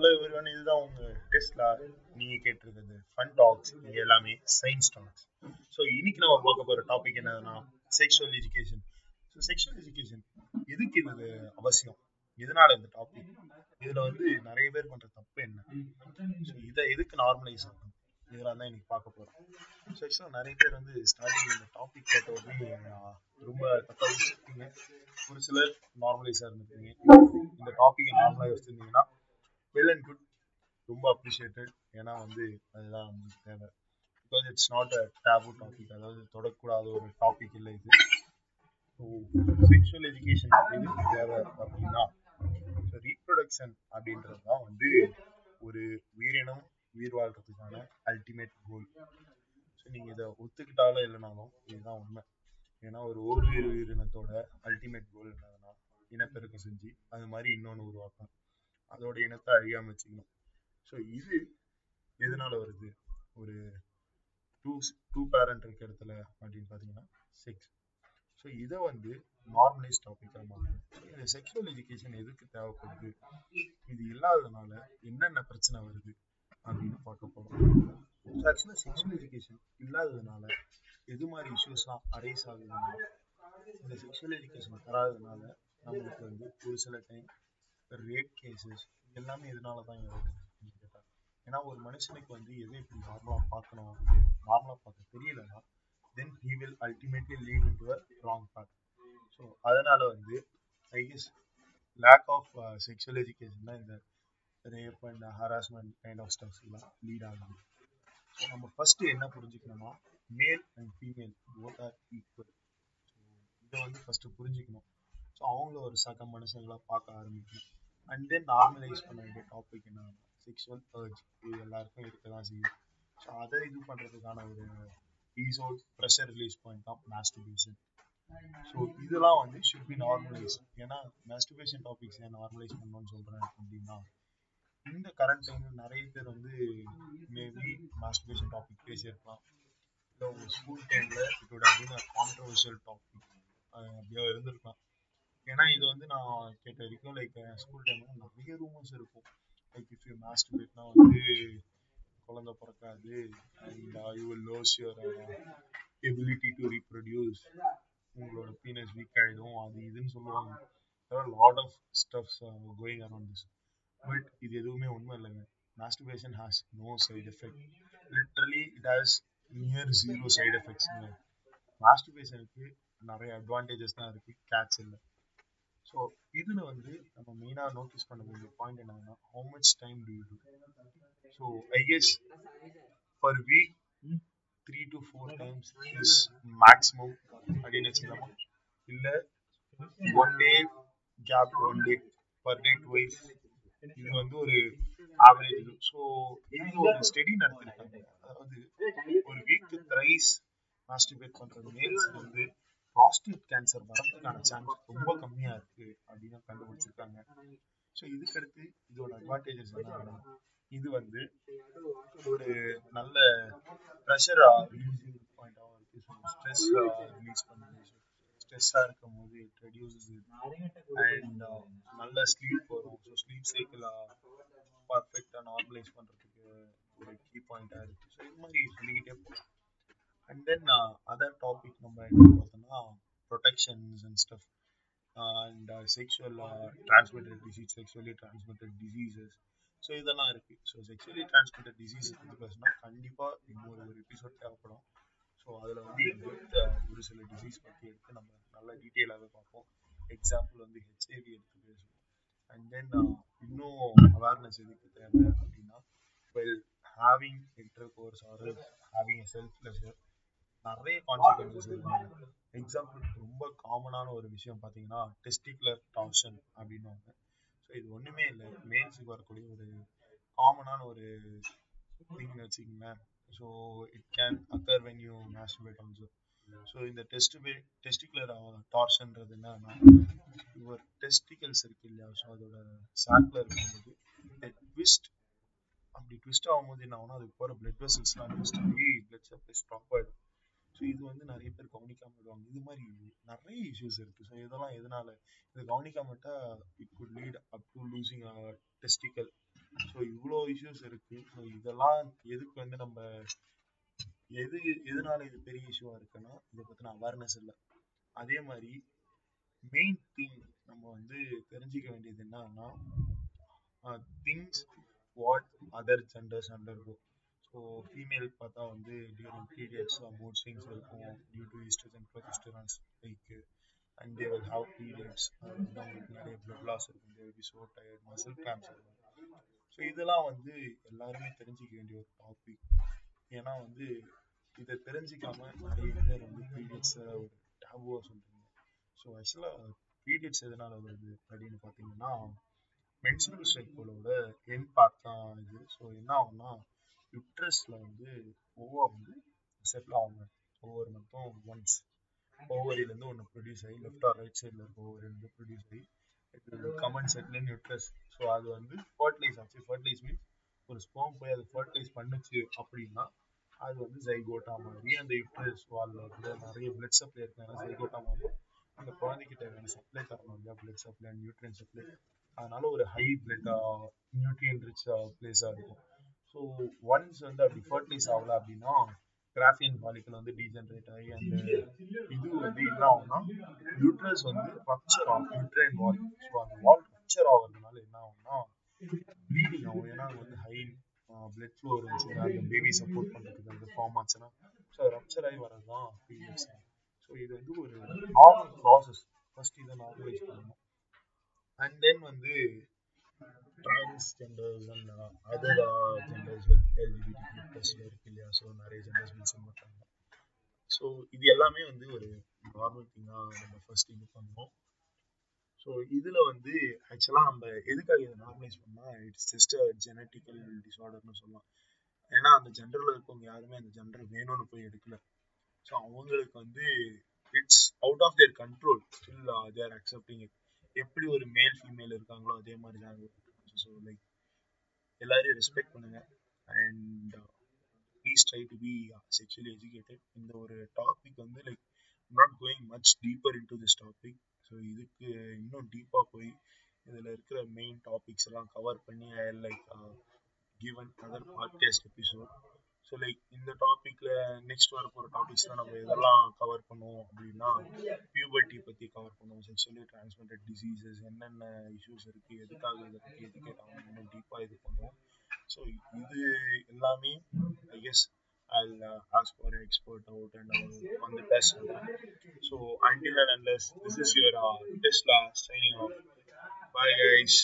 Hello everyone இதுதான் உங்க டெஸ்ட்லா நீங்க கேட்டிருக்கிறது. ஃபன் டாக்ஸ் இது எல்லாமே சயின்ஸ் டாக்ஸ் ஸோ இன்னைக்கு நம்ம பார்க்க போற டாபிக் என்னதுன்னா sexual education so sexual education எதுக்கு இது அவசியம்? எதனால இந்த டாபிக் இதுல வந்து நிறைய பேர் பண்ற தப்பு என்ன? ஸோ இதை எதுக்கு நார்மலைஸ் ஆகும் இதெல்லாம் தான் இன்னைக்கு பார்க்க போறோம். ஸோ ஆக்சுவலாக நிறைய பேர் வந்து ஸ்டார்டிங் இந்த டாபிக் கேட்ட உடனே ரொம்ப தப்பாக ஒரு சிலர் நார்மலைஸாக இருந்திருக்கீங்க இந்த டாப்பிக்கை நார்மலாக வச்சுருந்தீங்கன்னா வெல் அண்ட் குட் ரொம்ப அப்ரிஷியேட்டட் ஏன்னா வந்து அதுதான் நம்மளுக்கு தேவை. Because it's not a taboo topic அதாவது தொடக்கூடாத ஒரு டாபிக் இல்லை இது. ஸோ செக்ஷுவல் எஜுகேஷன் அப்படின்னு தேவை அப்படின்னா ஸோ ரீப்ரொடக்ஷன் அப்படின்றது தான் வந்து ஒரு உயிரினம் உயிர் வாழ்கிறதுக்கான அல்டிமேட் கோல் ஸோ நீங்கள் இதை ஒத்துக்கிட்டாலும் இல்லைனாலும் இதுதான் உண்மை. ஏன்னா ஒரு ஓரிரு உயிரினத்தோட அல்டிமேட் கோல் என்னதுன்னா இனப்பெருக்கம் செஞ்சு அது மாதிரி இன்னொன்று உருவாக்கும் அதோட இனத்தை அழியாம வச்சுக்கணும். ஸோ இது எதனால வருது? ஒரு டூ டூ பேரண்ட் இருக்க இடத்துல அப்படின்னு பார்த்தீங்கன்னா செக்ஸ் ஸோ இதை வந்து நார்மலைஸ் டாபிக்காக மாற்றணும் இந்த செக்ஷுவல் எஜுகேஷன் எதுக்கு தேவைப்படுது? இது இல்லாததுனால என்னென்ன பிரச்சனை வருது அப்படின்னு பார்க்க போகிறோம் ஆக்சுவலாக செக்ஷுவல் எஜுகேஷன் இல்லாததுனால எது மாதிரி இஷ்யூஸ்லாம் அரைஸ் ஆகுதுன்னா இந்த செக்ஷுவல் எஜுகேஷன் தராததுனால நம்மளுக்கு வந்து ஒரு சில டைம் ரேப் கேசஸ் எல்லாமே இதனால தான் வருது ஏன்னா ஒரு மனுஷனுக்கு வந்து எதை இப்படி நார்மலாக பார்க்கணும் நார்மலாக பார்க்க தெரியலன்னா then he will ultimately lead in to a wrong bad so அதனால வந்து I guess lack of sexual education தான் இந்த rape and harassment kind of stuffs எல்லாம் லீட் ஆகுது. ஸோ நம்ம ஃபர்ஸ்ட் என்ன புரிஞ்சுக்கணும்னா male and female both are equal so இதை வந்து ஃபர்ஸ்ட் புரிஞ்சுக்கணும். ஸோ அவங்கள ஒரு சக மனுஷங்களாக பார்க்க ஆரம்பிக்கணும். அண்ட் தென் நார்மலைஸ் பண்ண வேண்டிய டாபிக் என்ன? செக்ஷுவல் அர்ஜ் இது எல்லாருக்கும் இருக்க தான் செய்யும். ஸோ அதை இது பண்ணுறதுக்கான ஒரு ஈஸோ ப்ரெஷர் ரிலீஸ் பாயிண்ட் தான் மாஸ்டிபேஷன் ஸோ இதெல்லாம் வந்து ஷுட் பி நார்மலைஸ் ஏன்னா மாஸ்டிபேஷன் டாபிக்ஸ் ஏன் நார்மலைஸ் பண்ணணும்னு சொல்கிறேன் அப்படின்னா இந்த கரண்ட் டைம்ல நிறைய பேர் வந்து மேபி மாஸ்டிபேஷன் டாபிக் பேசியிருக்கலாம். இல்லை உங்கள் ஸ்கூல் டைம்ல இதோட அப்படின்னு கான்ட்ரவர்ஷியல் டாபிக் அப்படியே இருந்திருக்கலாம். ஏன்னா இது வந்து நான் கேட்ட வரைக்கும் லைக் ஸ்கூல் டைம்ல நிறைய ரூமர்ஸ் இருக்கும். லைக் இஃப் யூ மாஸ்டிபேட்னா வந்து குழந்தை பிறக்காது. And you will lose your ability to reproduce உங்களோட பீனஸ் வீக் ஆயிடும். அது இதுன்னு சொல்லுவாங்க. Lot of stuffs going around this but இது எதுவுமே உண்மை இல்லைங்க. Masturbation has no side effect literally it has near zero side எஃபெக்ட்ஸுங்க மாஸ்டர்பேஷனுக்கு நிறைய அட்வான்டேஜஸ் தான் இருக்குது கேட்ச் இல்லை. ஸோ இதில் வந்து நம்ம மெயினாக நோட்டீஸ் பண்ண வேண்டிய பாயிண்ட் என்னன்னா how much time do you so I guess per week three to four times is maximum அப்படின்னு வச்சுக்கலாமா? இல்லை one day gap one day per day twice இது வந்து ஒரு ஆவரேஜ் இது. ஸோ இது ஒரு ஸ்டடி நடத்திருக்காங்க. அதாவது ஒரு வீக்கு த்ரைஸ் மாஸ்டிபேட் பண்ற மேல்ஸ் வந்து ப்ராஸ்டேட் கேன்சர் வரதுக்கான சான்ஸ் ரொம்ப கம்மியா இருக்கு அப்படின்னு கண்டுபிடிச்சிருக்காங்க. ஸோ இதுக்கடுத்து இதோட அட்வான்டேஜஸ் என்னன்னா இது வந்து ஒரு நல்ல ப்ரெஷரா ரிலீஸிங் பாயிண்டாகவும் இருக்கு. ஸோ ஸ்ட்ரெஸ் ரிலீஸ் பண்ணுது. ஸ்ட்ரெஸ்ஸாக இருக்கும் போது இட் ரெடியூசஸ் அண்ட் நல்ல ஸ்லீப் வரும். ஸோ ஸ்லீப் சைக்கிளாக பர்ஃபெக்டாக நார்மலைஸ் பண்ணுறதுக்கு ஒரு கீ பாயிண்டாக இருக்குது ஸோ இது மாதிரி சொல்லிக்கிட்டே போகலாம் அண்ட் தென் அதர் டாபிக் நம்ம என்ன பார்த்தோம்னா protections and stuff and sexual transmitted disease sexually transmitted diseases so இதெல்லாம் இருக்கு. ஸோ செக்ஷுவலி டிரான்ஸ்மிட்டட் டிசீஸ் பற்றி பேசினா கண்டிப்பாக இன்னொரு ஒரு எபிசோட் தேவைப்படும். ஸோ அதில் வந்து uh, ஒரு சில டிசீஸ் பற்றி எடுத்து நம்ம நல்லா டீட்டெயிலாகவே பார்ப்போம். எக்ஸாம்பிள் வந்து ஹெச்ஐவி எடுத்து பேசுவோம். அண்ட் தென் uh, இன்னும் அவேர்னஸ் எதுக்கு தேவை அப்படின்னா well having intercourse or having self pleasure நிறைய கான்சிக்வன்சஸ் இருக்கு. எக்ஸாம்பிள் ரொம்ப காமனான ஒரு விஷயம் பார்த்தீங்கன்னா டெஸ்டிகுலர் டார்ஷன் அப்படின்னுவாங்க ஸோ இது ஒன்றுமே இல்லை. மெயின்ஸுக்கு வரக்கூடிய ஒரு காமனான ஒரு திங்னு வச்சுக்கோங்களேன். So it can occur when you masturbate also so இந்த டெஸ்ட் டெஸ்டிகுலர் டார்ஷன்றது என்னன்னா யுவர் டெஸ்டிகல்ஸ் இருக்கு இல்லையா? ஸோ அதோட சாக்ல இருக்கும்போது ட்விஸ்ட் அப்படி ட்விஸ்ட் ஆகும்போது என்ன ஆகும்னா அதுக்கு போகிற பிளட் வெசல்ஸ்லாம் ட்விஸ்ட் ஆகி பிளட் சப்ளை ஸ்டாப் ஆகிடும் ஸோ இது வந்து நிறைய பேர் கவனிக்காம விடுவாங்க. இது மாதிரி நிறைய இஷ்யூஸ் இருக்கு. ஸோ இதெல்லாம் எதனால? இது கவனிக்காம விட்டா it could lead up to losing testicle so இவ்வளோ இஷ்யூஸ் இருக்கு. ஸோ இதெல்லாம் எதுக்கு வந்து நம்ம எது எதனால இது பெரிய இஷ்யூவா இருக்குன்னா இதை பத்தின அவேர்னஸ் இல்லை. அதே மாதிரி மெயின் திங் நம்ம வந்து தெரிஞ்சுக்க வேண்டியது என்னன்னா things what other genders undergo so female பார்த்தா வந்து டியூரிங் பீரியட்ஸ் மூட் ஸ்விங்ஸ் இருக்கும் due to estrogen progesterones like and they will have periods அவங்களுக்கு நிறைய பிளட் லாஸ் இருக்கும். They will be so tired muscle cramps இருக்கும். ஸோ இதெல்லாம் வந்து எல்லாருமே தெரிஞ்சுக்க வேண்டிய ஒரு டாபிக் ஏன்னா வந்து இதை தெரிஞ்சிக்காம நிறைய பேர் வந்து பீரியட்ஸை ஒரு டேபுவாக சொல்கிறீங்க ஸோ ஆக்சுவலாக பீரியட்ஸ் எதனால் வருது அப்படின்னு பார்த்தீங்கன்னா மென்சுரல் சைக்கிளோட என் பார்ட் தான் இது. ஸோ என்ன ஆகும்னா யுட்ரஸில் வந்து ஓவா வந்து செட்டில் ஆகுங்க ஒவ்வொரு மட்டும் ஒன்ஸ் ஓவரிலேருந்து ஒன்று ப்ரொடியூஸ் ஆகி லெஃப்ட் ஆர் ரைட் சைடில் இருக்க ஓவரிலேருந்து ப்ரொடியூஸ் ஆகி கமன் செட்டில் இன் ஸோ அது வந்து ஃபர்டிலைஸ் ஆச்சு. ஃபர்டிலைஸ் மீன்ஸ் ஒரு ஸ்போம் போய் அது ஃபர்டிலைஸ் பண்ணுச்சு அப்படின்னா அது வந்து ஜைகோட்டா மாதிரி அந்த யுட்ரஸ் வாலில் வந்து நிறைய பிளட் சப்ளை இருக்காங்க ஜைகோட்டா மாதிரி அந்த குழந்தைக்கு தேவையான சப்ளை தரணும் இல்லையா? Blood supply and nutrient supply அதனால ஒரு ஹை பிளட் நியூட்ரியன் ரிச் பிளேஸாக இருக்கும். ஸோ ஒன்ஸ் வந்து அப்படி ஃபர்டிலைஸ் ஆகல அப்படின்னா கிராஃபியன் பாலிக்கல் வந்து டீஜென்ரேட் ஆகி அந்த இது வந்து என்ன ஆகும்னா யூட்ரஸ் வந்து பக்சர் ஆகும் யூட்ரைன் வால் ஸோ அந்த வால் பக்சர் ஆகுறதுனால என்ன ஆகும்னா ப்ளீடிங் ஆகும். ஏன்னா அங்கே வந்து ஹை பிளட் ஃப்ளோ இருந்துச்சுன்னா அந்த பேபி சப்போர்ட் பண்ணுறதுக்கு அந்த ஃபார்ம் ஆச்சுன்னா ஸோ ரப்சர் ஆகி வர்றது தான் பீரியட்ஸ் ஸோ இது வந்து ஒரு நார்மல் ப்ராசஸ் ஃபர்ஸ்ட் இதை நார்மலைஸ் பண்ணணும். அண்ட் தென் வந்து transgenders and other genders like LGBT ப்ளஸ்ல இருக்கு இல்லையா? ஸோ நிறைய ஜெண்டர்ஸ் மென்ஷன் பண்ணுறாங்க ஸோ இது எல்லாமே வந்து ஒரு நார்மல் திங்காக நம்ம ஃபர்ஸ்ட் இது பண்ணோம் ஸோ இதில் வந்து ஆக்சுவலாக நம்ம எதுக்காக இதை நார்மலைஸ் பண்ணால் இட்ஸ் ஜஸ்ட் அ ஜெனட்டிக்கல் டிஸார்டர்னு சொல்லலாம். ஏன்னா அந்த ஜென்டரில் இருக்கவங்க யாருமே அந்த ஜென்டர் வேணும்னு போய் எடுக்கல. ஸோ அவங்களுக்கு வந்து it's out of their control still they're accepting it எப்படி ஒரு மேல் ஃபீமேல் இருக்காங்களோ அதே மாதிரி தான் ஸோ லைக் எல்லாரையும் ரெஸ்பெக்ட் பண்ணுங்க. And please try to be sexually educated இந்த ஒரு டாபிக் வந்து like not going much deeper into this topic so இதுக்கு இன்னும் டீப்பாக போய் இதில் இருக்கிற மெயின் டாபிக்ஸ் எல்லாம் கவர் பண்ணி I like given other podcast episode so like இந்த டாப்பிக்கில் நெக்ஸ்ட் வர போகிற டாபிக்ஸ்லாம் நம்ம இதெல்லாம் கவர் பண்ணுவோம் அப்படின்னா பியூபர்ட்டி பற்றி கவர் பண்ணுவோம் செக்ஷுவலி டிரான்ஸ்மிட்டட் டிசீசஸ் என்னென்ன இஷ்யூஸ் இருக்குது எதுக்காக இதை பற்றி எதுக்கேட் இன்னும் டீப்பாக இது பண்ணுவோம் ஸோ இது எல்லாமே I guess I'll uh, ask for an expert out and uh, on the test. So until and unless this is your uh, Tesla signing off. Bye guys.